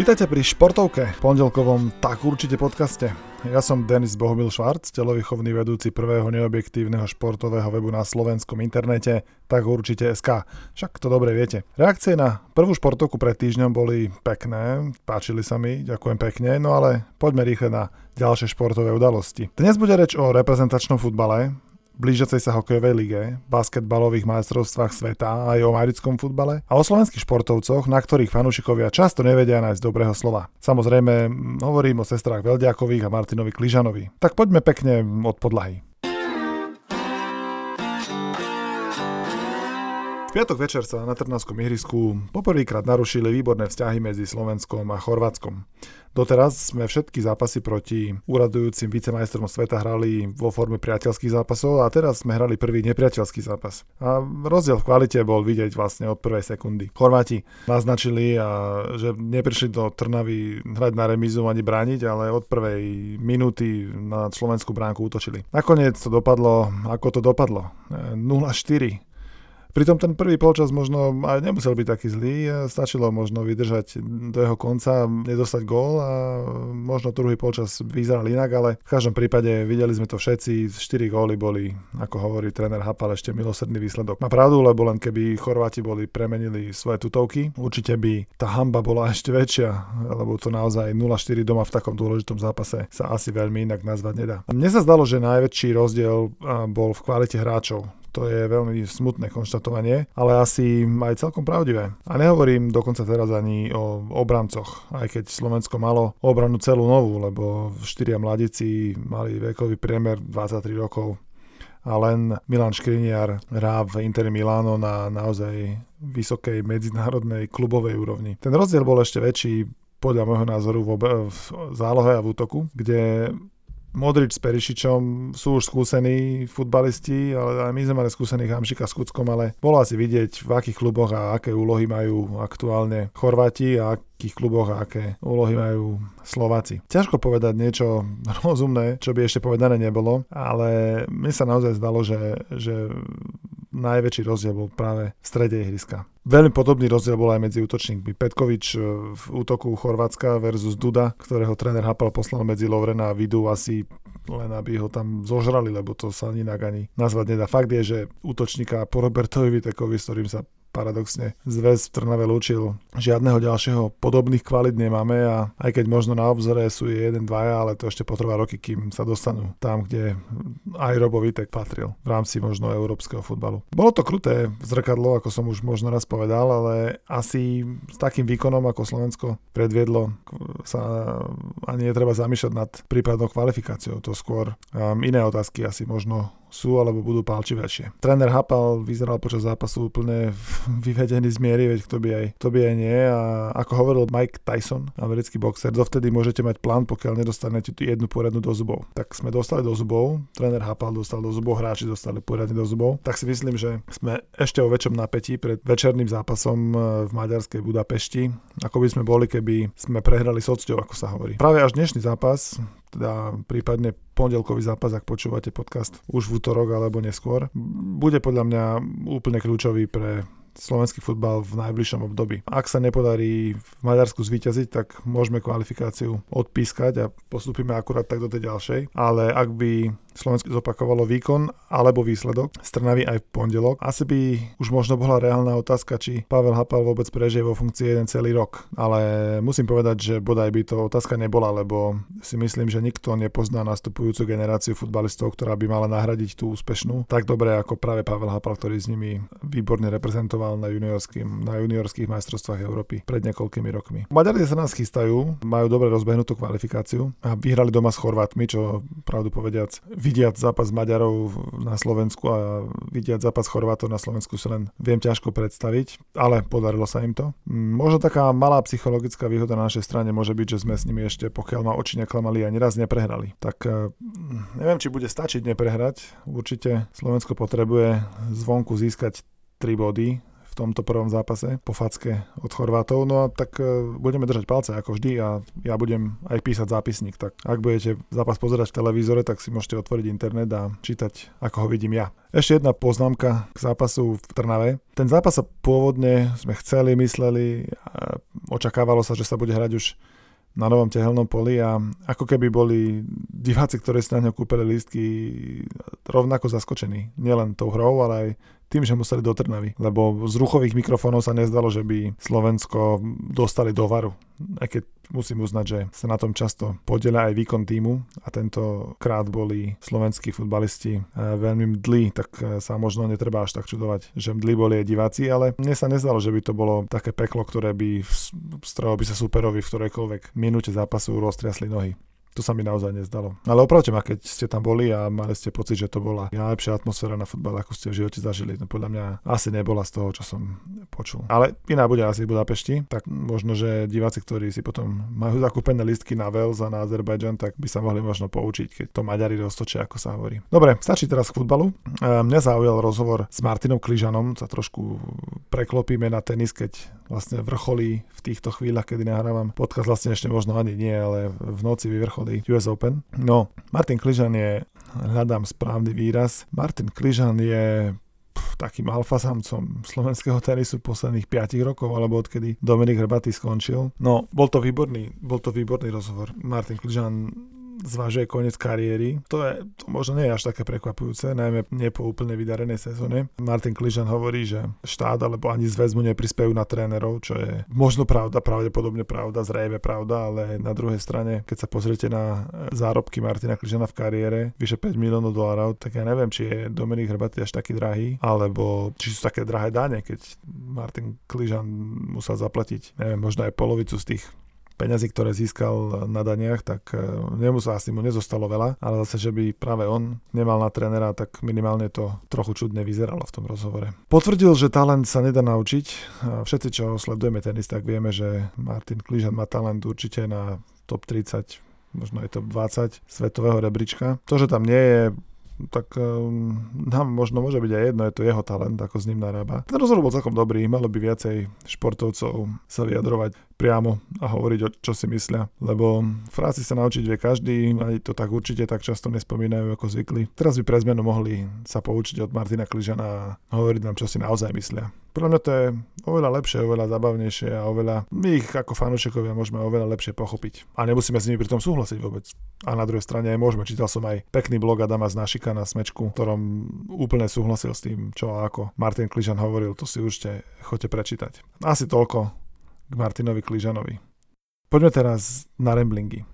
Vítajte pri športovke, pondelkovom tak určite podcaste. Ja som Denis Bohumil Švarc, telovýchovný vedúci prvého neobjektívneho športového webu na slovenskom internete, tak určite SK. Však to dobre viete. Reakcie na prvú športovku pred týždňom boli pekné, páčili sa mi, ďakujem pekne, no ale poďme rýchle na ďalšie športové udalosti. Dnes bude reč o reprezentačnom futbale, blížiacej sa hokejovej lige, basketbalových majstrovstvách sveta aj o americkom futbale a o slovenských športovcoch, na ktorých fanúšikovia často nevedia nájsť dobrého slova. Samozrejme, hovorím o sestrách Veldiakových a Martinovi Kližanovi. Tak poďme pekne od podlahy. V piatok večer sa na Trnavskom ihrisku poprvýkrát narušili výborné vzťahy medzi Slovenskom a Chorvátskom. Doteraz sme všetky zápasy proti úradujúcim vicemajstrom sveta hrali vo forme priateľských zápasov a teraz sme hrali prvý nepriateľský zápas. A rozdiel v kvalite bol vidieť vlastne od prvej sekundy. Chorváti naznačili, a, že neprišli do Trnavy hrať na remizu ani brániť, ale od prvej minúty na slovenskú bránku útočili. Nakoniec to dopadlo, ako to dopadlo. 0-4 Pritom ten prvý polčas možno aj nemusel byť taký zlý, stačilo možno vydržať do jeho konca, nedostať gól a možno druhý polčas vyzeral inak, ale v každom prípade videli sme to všetci, 4 góly boli, ako hovorí tréner Hapal, ešte milosrdný výsledok. Má pravdu, lebo len keby Chorváti boli premenili svoje tutovky, určite by tá hamba bola ešte väčšia, lebo to naozaj 0-4 doma v takom dôležitom zápase sa asi veľmi inak nazvať nedá. Mne sa zdalo, že najväčší rozdiel bol v kvalite hráčov. To je veľmi smutné konštatovanie, ale asi aj celkom pravdivé. A nehovorím dokonca teraz ani o obrancoch, aj keď Slovensko malo obranu celú novú, lebo štyria mladíci mali vekový priemer 23 rokov a len Milan Škriniar hrá v Inter Milano na naozaj vysokej medzinárodnej klubovej úrovni. Ten rozdiel bol ešte väčší podľa môjho názoru v, ob- v zálohe a v útoku, kde Modrič s Perišičom sú už skúsení futbalisti, ale aj my sme mali skúsených Hamšika s Kuckom, ale bolo asi vidieť, v akých kluboch a aké úlohy majú aktuálne Chorváti a akých kluboch a aké úlohy majú Slováci. Ťažko povedať niečo rozumné, čo by ešte povedané nebolo, ale mi sa naozaj zdalo, že, že najväčší rozdiel bol práve v strede ihriska. Veľmi podobný rozdiel bol aj medzi útočníkmi. Petkovič e, v útoku Chorvátska versus Duda, ktorého tréner Hapal poslal medzi Lovrena a Vidu asi len aby ho tam zožrali, lebo to sa inak ani nazvať nedá. Fakt je, že útočníka po Robertovi Vitekovi, s ktorým sa paradoxne zväz v Trnave lúčil. Žiadneho ďalšieho podobných kvalit nemáme a aj keď možno na obzore sú jeden, dvaja, ale to ešte potrvá roky, kým sa dostanú tam, kde aj Robo Vitek patril v rámci možno európskeho futbalu. Bolo to kruté zrkadlo, ako som už možno raz povedal, ale asi s takým výkonom, ako Slovensko predviedlo, sa ani netreba zamýšľať nad prípadnou kvalifikáciou. To skôr um, iné otázky asi možno sú alebo budú palčivejšie. Tréner Hapal vyzeral počas zápasu úplne vyvedený z miery, veď kto by aj, kto by aj nie. A ako hovoril Mike Tyson, americký boxer, dovtedy môžete mať plán, pokiaľ nedostanete tú jednu poriadnu do zubov. Tak sme dostali do zubov, tréner Hapal dostal do zubov, hráči dostali poriadne do zubov. Tak si myslím, že sme ešte o väčšom napätí pred večerným zápasom e, v maďarskej Budapešti, ako by sme boli, keby sme prehrali socťou, ako sa hovorí. Práve až dnešný zápas teda prípadne pondelkový zápas, ak počúvate podcast už v útorok alebo neskôr, bude podľa mňa úplne kľúčový pre slovenský futbal v najbližšom období. Ak sa nepodarí v Maďarsku zvíťaziť, tak môžeme kvalifikáciu odpískať a postupíme akurát tak do tej ďalšej. Ale ak by Slovensko zopakovalo výkon alebo výsledok z aj v pondelok. Asi by už možno bola reálna otázka, či Pavel Hapal vôbec prežije vo funkcii jeden celý rok. Ale musím povedať, že bodaj by to otázka nebola, lebo si myslím, že nikto nepozná nastupujúcu generáciu futbalistov, ktorá by mala nahradiť tú úspešnú tak dobre ako práve Pavel Hapal, ktorý s nimi výborne reprezentoval na, na juniorských majstrovstvách Európy pred niekoľkými rokmi. Maďari sa nás chystajú, majú dobre rozbehnutú kvalifikáciu a vyhrali doma s Chorvátmi, čo pravdu povediac vidiať zápas Maďarov na Slovensku a vidiať zápas Chorvátov na Slovensku sa len viem ťažko predstaviť, ale podarilo sa im to. Mm, možno taká malá psychologická výhoda na našej strane môže byť, že sme s nimi ešte, pokiaľ ma oči neklamali, ani raz neprehrali. Tak e, neviem, či bude stačiť neprehrať. Určite Slovensko potrebuje zvonku získať 3 body tomto prvom zápase po facke od Chorvátov. No a tak e, budeme držať palce ako vždy a ja budem aj písať zápisník. Tak ak budete zápas pozerať v televízore, tak si môžete otvoriť internet a čítať, ako ho vidím ja. Ešte jedna poznámka k zápasu v Trnave. Ten zápas sa pôvodne sme chceli, mysleli, očakávalo sa, že sa bude hrať už na novom tehelnom poli a ako keby boli diváci, ktorí si na ňo kúpili lístky rovnako zaskočení. Nielen tou hrou, ale aj tým, že museli do Trnavy, lebo z ruchových mikrofónov sa nezdalo, že by Slovensko dostali do varu. Aj keď musím uznať, že sa na tom často podelia aj výkon týmu a tento krát boli slovenskí futbalisti eh, veľmi mdlí, tak eh, sa možno netreba až tak čudovať, že mdlí boli aj diváci, ale mne sa nezdalo, že by to bolo také peklo, ktoré by strelo by sa superovi v ktorejkoľvek minúte zápasu roztriasli nohy. To sa mi naozaj nezdalo. Ale opravte ma, keď ste tam boli a mali ste pocit, že to bola najlepšia atmosféra na futbal, ako ste v živote zažili. No podľa mňa asi nebola z toho, čo som počul. Ale iná bude asi v Budapešti, tak možno, že diváci, ktorí si potom majú zakúpené listky na Wales a na Azerbajdžan, tak by sa mohli možno poučiť, keď to Maďari roztočia, ako sa hovorí. Dobre, stačí teraz k futbalu. Mňa zaujal rozhovor s Martinom Kližanom, sa trošku preklopíme na tenis, keď vlastne vrcholí v týchto chvíľach, kedy nahrávam podcast, vlastne ešte možno ani nie, ale v noci vyvrcholí US Open. No, Martin Kližan je, hľadám správny výraz, Martin Kližan je takým alfasamcom slovenského tenisu posledných 5 rokov, alebo odkedy Dominik Hrbatý skončil. No, bol to výborný, bol to výborný rozhovor. Martin Kližan zvažuje koniec kariéry. To, je, to možno nie je až také prekvapujúce, najmä nie po úplne vydarenej sezóne. Martin Kližan hovorí, že štát alebo ani zväz mu neprispejú na trénerov, čo je možno pravda, pravdepodobne pravda, zrejme pravda, ale na druhej strane, keď sa pozriete na zárobky Martina Kližana v kariére, vyše 5 miliónov dolárov, tak ja neviem, či je Dominik Hrbatý až taký drahý, alebo či sú také drahé dáne, keď Martin Kližan musel zaplatiť, neviem, možno aj polovicu z tých peňazí, ktoré získal na daniach, tak e, nemu sa asi mu nezostalo veľa, ale zase, že by práve on nemal na trénera, tak minimálne to trochu čudne vyzeralo v tom rozhovore. Potvrdil, že talent sa nedá naučiť. Všetci, čo sledujeme tenis, tak vieme, že Martin Kližan má talent určite na top 30 možno aj top 20 svetového rebríčka. To, že tam nie je tak um, nám možno môže byť aj jedno, je to jeho talent, ako s ním narába. Ten rozhovor bol celkom dobrý, malo by viacej športovcov sa vyjadrovať priamo a hovoriť, o čo si myslia, lebo frázy sa naučiť vie každý, ani to tak určite tak často nespomínajú ako zvykli. Teraz by pre zmenu mohli sa poučiť od Martina Kližana a hovoriť nám, čo si naozaj myslia. Podľa mňa to je oveľa lepšie, oveľa zabavnejšie a oveľa, my ich ako fanúšikovia môžeme oveľa lepšie pochopiť. A nemusíme s nimi pri tom súhlasiť vôbec. A na druhej strane aj môžeme. Čítal som aj pekný blog Adama z Našika na Smečku, ktorom úplne súhlasil s tým, čo a ako Martin Kližan hovoril. To si určite chodte prečítať. Asi toľko k Martinovi Kližanovi. Poďme teraz na remblingy.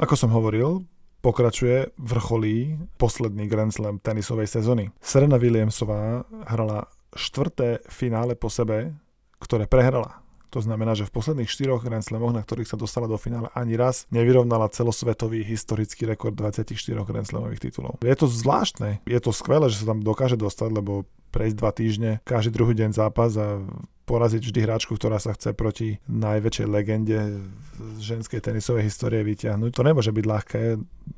Ako som hovoril, pokračuje vrcholí posledný Grand Slam tenisovej sezóny. Serena Williamsová hrala štvrté finále po sebe, ktoré prehrala. To znamená, že v posledných štyroch Grand Slamoch, na ktorých sa dostala do finále, ani raz nevyrovnala celosvetový historický rekord 24 Grand Slamových titulov. Je to zvláštne, je to skvelé, že sa tam dokáže dostať, lebo prejsť dva týždne, každý druhý deň zápas a poraziť vždy hráčku, ktorá sa chce proti najväčšej legende ženskej tenisovej histórie vyťahnuť. To nemôže byť ľahké,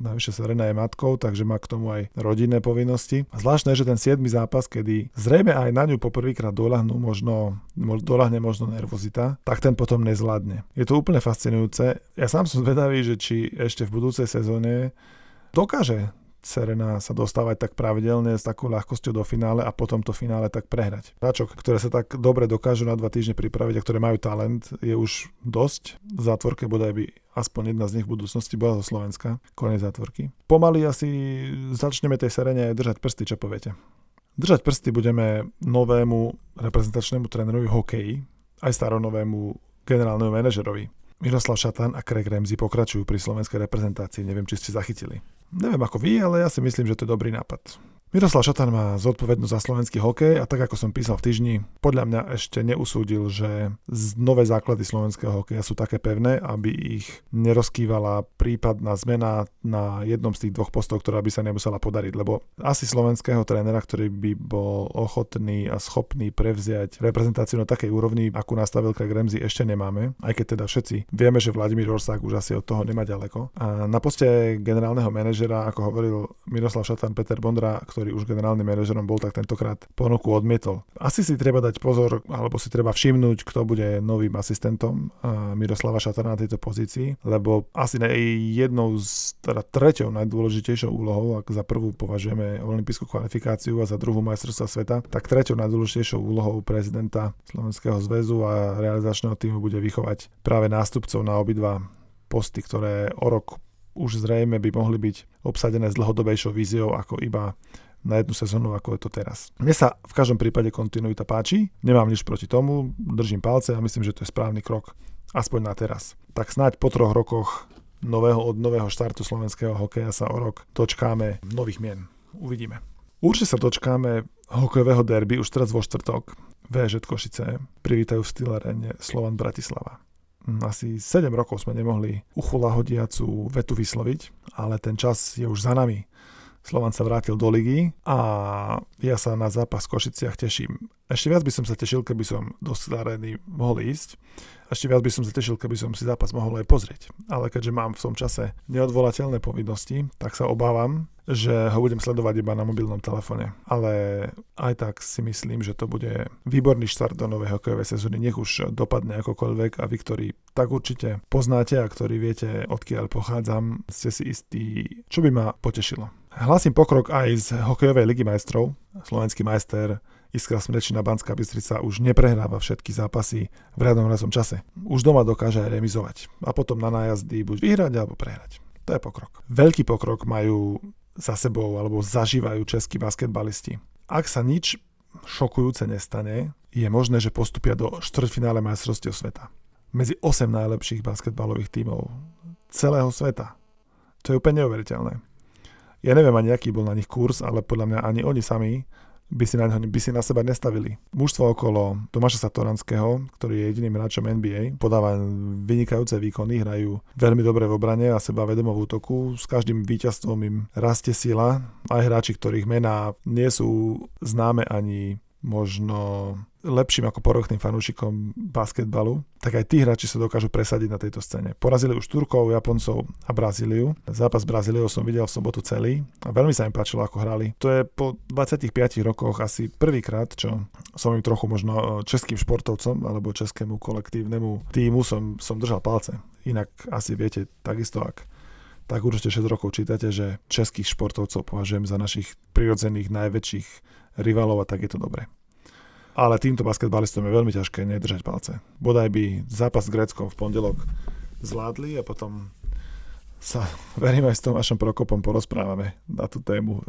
navyše Serena je matkou, takže má k tomu aj rodinné povinnosti. A zvláštne že ten 7. zápas, kedy zrejme aj na ňu poprvýkrát doľahnú, možno, doľahne možno nervozita, tak ten potom nezvládne. Je to úplne fascinujúce. Ja sám som zvedavý, že či ešte v budúcej sezóne dokáže Serena sa dostávať tak pravidelne s takou ľahkosťou do finále a potom to finále tak prehrať. Hráčok, ktoré sa tak dobre dokážu na dva týždne pripraviť a ktoré majú talent, je už dosť. V zátvorke bodaj by aspoň jedna z nich v budúcnosti bola zo Slovenska. Konec zátvorky. Pomaly asi začneme tej Serene držať prsty, čo poviete. Držať prsty budeme novému reprezentačnému trénerovi hokeji, aj staronovému generálnemu manažerovi. Miroslav Šatan a Craig Ramsey pokračujú pri slovenskej reprezentácii, neviem, či ste zachytili. Neviem ako vy, ale ja si myslím, že to je dobrý nápad. Miroslav Šatan má zodpovednosť za slovenský hokej a tak ako som písal v týždni, podľa mňa ešte neusúdil, že nové základy slovenského hokeja sú také pevné, aby ich nerozkývala prípadná zmena na jednom z tých dvoch postov, ktorá by sa nemusela podariť, lebo asi slovenského trénera, ktorý by bol ochotný a schopný prevziať reprezentáciu na takej úrovni, akú nastavil Craig Ramsey, ešte nemáme, aj keď teda všetci vieme, že Vladimír Orsák už asi od toho nemá ďaleko. A na poste generálneho manažera, ako hovoril Miroslav Šatan, Peter Bondra, ktorý už generálnym manažerom bol, tak tentokrát ponuku odmietol. Asi si treba dať pozor, alebo si treba všimnúť, kto bude novým asistentom Miroslava Šatana na tejto pozícii, lebo asi jednou z, teda treťou najdôležitejšou úlohou, ak za prvú považujeme olympijskú kvalifikáciu a za druhú majstrovstva sveta, tak treťou najdôležitejšou úlohou prezidenta Slovenského zväzu a realizačného týmu bude vychovať práve nástupcov na obidva posty, ktoré o rok už zrejme by mohli byť obsadené s dlhodobejšou víziou ako iba na jednu sezónu, ako je to teraz. Mne sa v každom prípade kontinuita páči, nemám nič proti tomu, držím palce a myslím, že to je správny krok, aspoň na teraz. Tak snáď po troch rokoch nového, od nového štartu slovenského hokeja sa o rok dočkáme nových mien. Uvidíme. Určite sa dočkáme hokejového derby už teraz vo štvrtok. VŽ Košice privítajú v Stylerene Slovan Bratislava. Hm, asi 7 rokov sme nemohli uchulahodiacu vetu vysloviť, ale ten čas je už za nami. Slovan sa vrátil do ligy a ja sa na zápas v Košiciach teším. Ešte viac by som sa tešil, keby som do Areny mohol ísť. Ešte viac by som sa tešil, keby som si zápas mohol aj pozrieť. Ale keďže mám v tom čase neodvolateľné povinnosti, tak sa obávam, že ho budem sledovať iba na mobilnom telefóne. Ale aj tak si myslím, že to bude výborný štart do novej hokejovej sezóny. Nech už dopadne akokoľvek a vy, ktorí tak určite poznáte a ktorí viete, odkiaľ pochádzam, ste si istí, čo by ma potešilo. Hlasím pokrok aj z hokejovej ligy majstrov. Slovenský majster Iskra Smrečina Banská Bystrica už neprehráva všetky zápasy v riadnom razom čase. Už doma dokáže aj remizovať a potom na nájazdy buď vyhrať alebo prehrať. To je pokrok. Veľký pokrok majú za sebou alebo zažívajú českí basketbalisti. Ak sa nič šokujúce nestane, je možné, že postupia do štvrťfinále majstrovstiev sveta. Medzi 8 najlepších basketbalových tímov celého sveta. To je úplne neuveriteľné. Ja neviem ani, aký bol na nich kurz, ale podľa mňa ani oni sami by si, na, by si na seba nestavili. Mužstvo okolo Tomáša Satoranského, ktorý je jediným hráčom NBA, podáva vynikajúce výkony, hrajú veľmi dobre v obrane a seba vedomo v útoku. S každým víťazstvom im rastie sila. Aj hráči, ktorých mená nie sú známe ani možno lepším ako porochtným fanúšikom basketbalu, tak aj tí hráči sa dokážu presadiť na tejto scéne. Porazili už Turkov, Japoncov a Brazíliu. Zápas Brazíliou som videl v sobotu celý a veľmi sa im páčilo, ako hrali. To je po 25 rokoch asi prvýkrát, čo som im trochu možno českým športovcom alebo českému kolektívnemu týmu som, som držal palce. Inak asi viete takisto, ak tak určite 6 rokov čítate, že českých športovcov považujem za našich prirodzených najväčších rivalov tak je to dobré. Ale týmto basketbalistom je veľmi ťažké nedržať palce. Bodaj by zápas s Gréckom v pondelok zvládli a potom sa verím aj s tom vašom Prokopom porozprávame na tú tému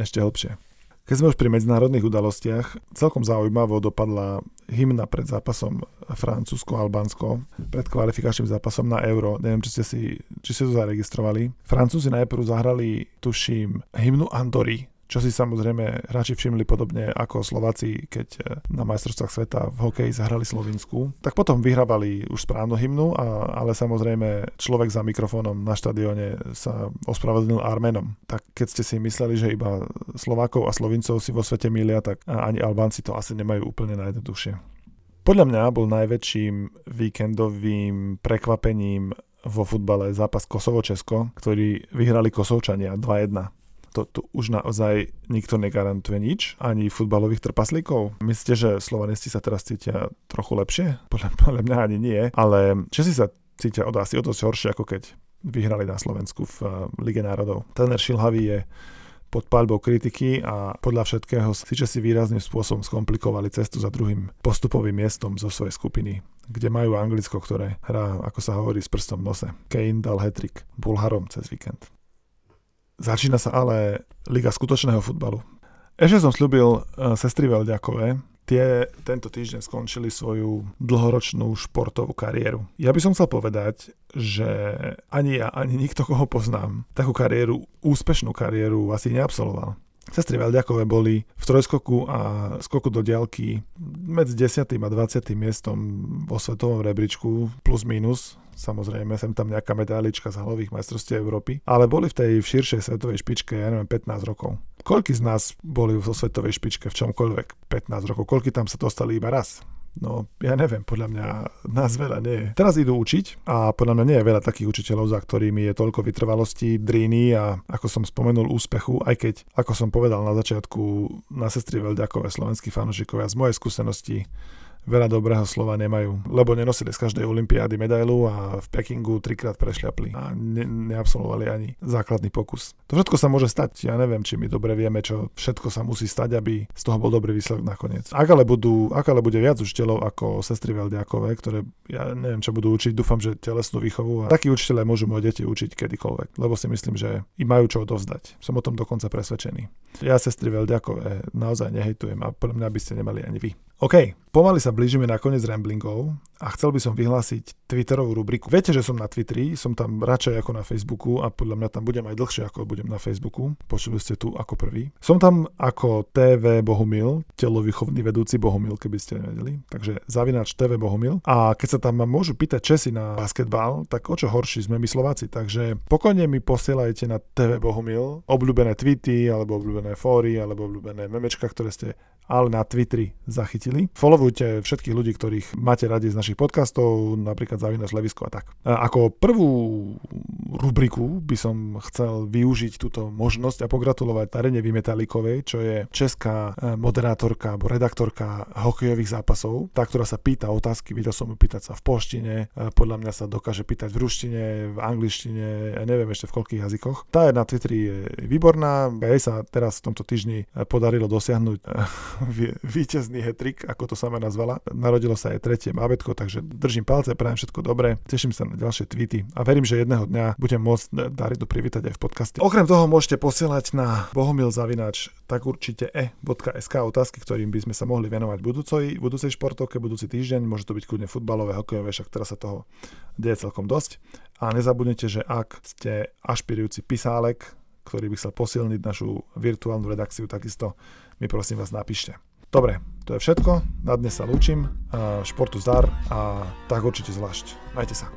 ešte hlbšie. Keď sme už pri medzinárodných udalostiach, celkom zaujímavo dopadla hymna pred zápasom Francúzsko-Albánsko, pred kvalifikačným zápasom na Euro. Neviem, či ste si, či ste to zaregistrovali. Francúzi najprv zahrali, tuším, hymnu Andory, čo si samozrejme hráči všimli podobne ako Slováci, keď e, na majstrovstvách sveta v hokeji zahrali Slovinsku. Tak potom vyhrávali už správnu hymnu, a, ale samozrejme človek za mikrofónom na štadióne sa ospravedlnil Armenom. Tak keď ste si mysleli, že iba Slovákov a Slovincov si vo svete milia, tak ani Albánci to asi nemajú úplne najjednoduchšie. Podľa mňa bol najväčším víkendovým prekvapením vo futbale zápas Kosovo-Česko, ktorý vyhrali Kosovčania 2-1 to tu už naozaj nikto negarantuje nič, ani futbalových trpaslíkov. Myslíte, že slovanisti sa teraz cítia trochu lepšie? Podľa, podľa mňa ani nie, ale Česi sa cítia od asi o dosť horšie, ako keď vyhrali na Slovensku v uh, Lige národov. Tener Šilhavý je pod paľbou kritiky a podľa všetkého si Česi výrazným spôsobom skomplikovali cestu za druhým postupovým miestom zo svojej skupiny, kde majú Anglicko, ktoré hrá, ako sa hovorí, s prstom v nose. Kane dal hetrik Bulharom cez víkend. Začína sa ale Liga skutočného futbalu. Ešte som slúbil uh, sestry Velďakové, tie tento týždeň skončili svoju dlhoročnú športovú kariéru. Ja by som chcel povedať, že ani ja, ani nikto, koho poznám, takú kariéru, úspešnú kariéru asi neabsolvoval. Sestry Velďakové boli v trojskoku a skoku do diaľky medzi 10. a 20. miestom vo svetovom rebríčku plus minus samozrejme, sem tam nejaká medálička z halových majstrovstiev Európy, ale boli v tej širšej svetovej špičke, ja neviem, 15 rokov. Koľky z nás boli vo svetovej špičke v čomkoľvek 15 rokov? Koľky tam sa dostali iba raz? No, ja neviem, podľa mňa nás veľa nie je. Teraz idú učiť a podľa mňa nie je veľa takých učiteľov, za ktorými je toľko vytrvalosti, dríny a ako som spomenul úspechu, aj keď, ako som povedal na začiatku, na sestri Veľďakové slovenskí fanúšikovia z mojej skúsenosti veľa dobrého slova nemajú, lebo nenosili z každej olympiády medailu a v Pekingu trikrát prešľapli a ne, neabsolvovali ani základný pokus. To všetko sa môže stať, ja neviem, či my dobre vieme, čo všetko sa musí stať, aby z toho bol dobrý výsledok nakoniec. Ak ale, budú, ak ale bude viac učiteľov ako sestry Veldiakové, ktoré ja neviem, čo budú učiť, dúfam, že telesnú výchovu a takí učiteľe môžu moje deti učiť kedykoľvek, lebo si myslím, že im majú čo odovzdať. Som o tom dokonca presvedčený. Ja sestry Veldiakové naozaj nehejtujem a podľa mňa by ste nemali ani vy. OK, pomaly sa blížime na koniec ramblingov a chcel by som vyhlásiť Twitterovú rubriku. Viete, že som na Twitteri, som tam radšej ako na Facebooku a podľa mňa tam budem aj dlhšie ako budem na Facebooku. Počuli ste tu ako prvý. Som tam ako TV Bohumil, telovýchovný vedúci Bohumil, keby ste nevedeli. Takže zavináč TV Bohumil. A keď sa tam môžu pýtať Česi na basketbal, tak o čo horší sme my Slováci. Takže pokojne mi posielajte na TV Bohumil obľúbené tweety, alebo obľúbené fóry, alebo obľúbené memečka, ktoré ste ale na Twitteri zachytili. Followujte všetkých ľudí, ktorých máte radi z našich podcastov, napríklad Zavinač Levisko a tak. Ako prvú rubriku by som chcel využiť túto možnosť a pogratulovať Tarene Vymetalikovej, čo je česká e, moderátorka alebo redaktorka hokejových zápasov, tá, ktorá sa pýta otázky, videl som ju pýtať sa v poštine, e, podľa mňa sa dokáže pýtať v ruštine, v angličtine, ja neviem ešte v koľkých jazykoch. Tá je na Twitteri je výborná, jej sa teraz v tomto týždni podarilo dosiahnuť víťazný hetrik, ako to sama nazvala. Narodilo sa aj tretie bábetko, takže držím palce, prajem všetko dobré, teším sa na ďalšie tweety a verím, že jedného dňa budem môcť Daritu privítať aj v podcaste. Okrem toho môžete posielať na bohumil zavinač tak určite e.sk otázky, ktorým by sme sa mohli venovať budúcej, budúcej športovke, budúci týždeň, môže to byť kľudne futbalové, hokejové, však teraz sa toho deje celkom dosť. A nezabudnite, že ak ste ašpirujúci pisálek, ktorý by chcel posilniť našu virtuálnu redakciu, takisto mi prosím vás napíšte. Dobre, to je všetko. Na dnes sa lúčim. Športu zdar a tak určite zvlášť. Majte sa.